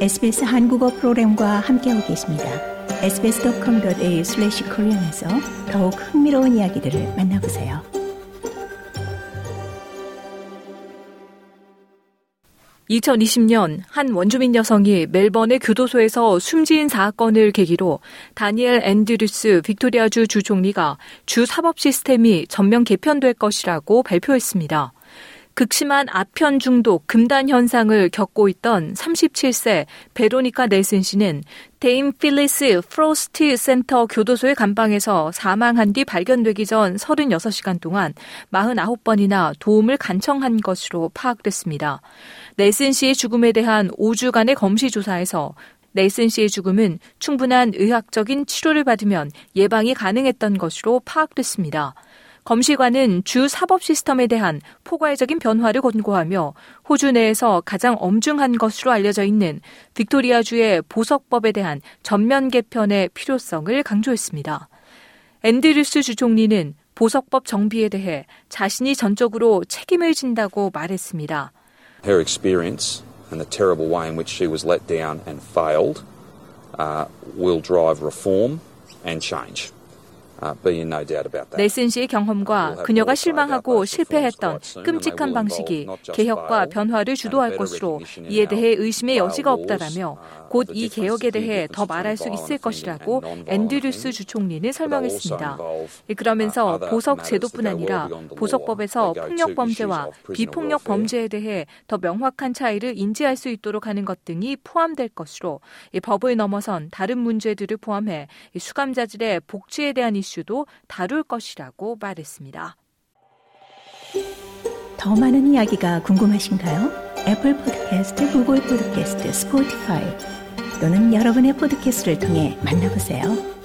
SBS 한국어 프로그램과 함께하고 계십니다. sbs.com.au/korean에서 더욱 흥미로운 이야기들을 만나보세요. (2020년) 한 원주민 여성이 멜번의 교도소에서 숨진 사건을 계기로 다니엘 앤드류스 빅토리아주 주총리가 주 사법 시스템이 전면 개편될 것이라고 발표했습니다. 극심한 아편 중독, 금단 현상을 겪고 있던 37세 베로니카 넬슨 씨는 데임 필리스 프로스트 센터 교도소의 감방에서 사망한 뒤 발견되기 전 36시간 동안 49번이나 도움을 간청한 것으로 파악됐습니다. 넬슨 씨의 죽음에 대한 5주간의 검시 조사에서 넬슨 씨의 죽음은 충분한 의학적인 치료를 받으면 예방이 가능했던 것으로 파악됐습니다. 검시관은 주 사법 시스템에 대한 포괄적인 변화를 권고하며 호주 내에서 가장 엄중한 것으로 알려져 있는 빅토리아주의 보석법에 대한 전면 개편의 필요성을 강조했습니다. 앤드류스 주총리는 보석법 정비에 대해 자신이 전적으로 책임을 진다고 말했습니다. Her experience and the terrible way in which she was let down and failed uh, will drive reform and change. 넬슨 씨의 경험과 그녀가 실망하고 실패했던 끔찍한 방식이 개혁과 변화를 주도할 것으로 이에 대해 의심의 여지가 없다라며 곧 이 개혁에 대해 더 말할 수 있을 것이라고 앤드류스 주총리는 설명했습니다. 그러면서 보석 제도뿐 아니라 보석법에서 폭력 범죄와 비폭력 범죄에 대해 더 명확한 차이를 인지할 수 있도록 하는 것 등이 포함될 것으로 법을 넘어선 다른 문제들을 포함해 수감자들의 복지에 대한 이슈 이슈도 다룰 것이라고 말했습니다. 더 많은 이야기가 궁금하신가요? 애플 포드캐스트, 구글 포드캐스트, 스포티파이 또는 여러분의 포드캐스트를 통해 만나보세요.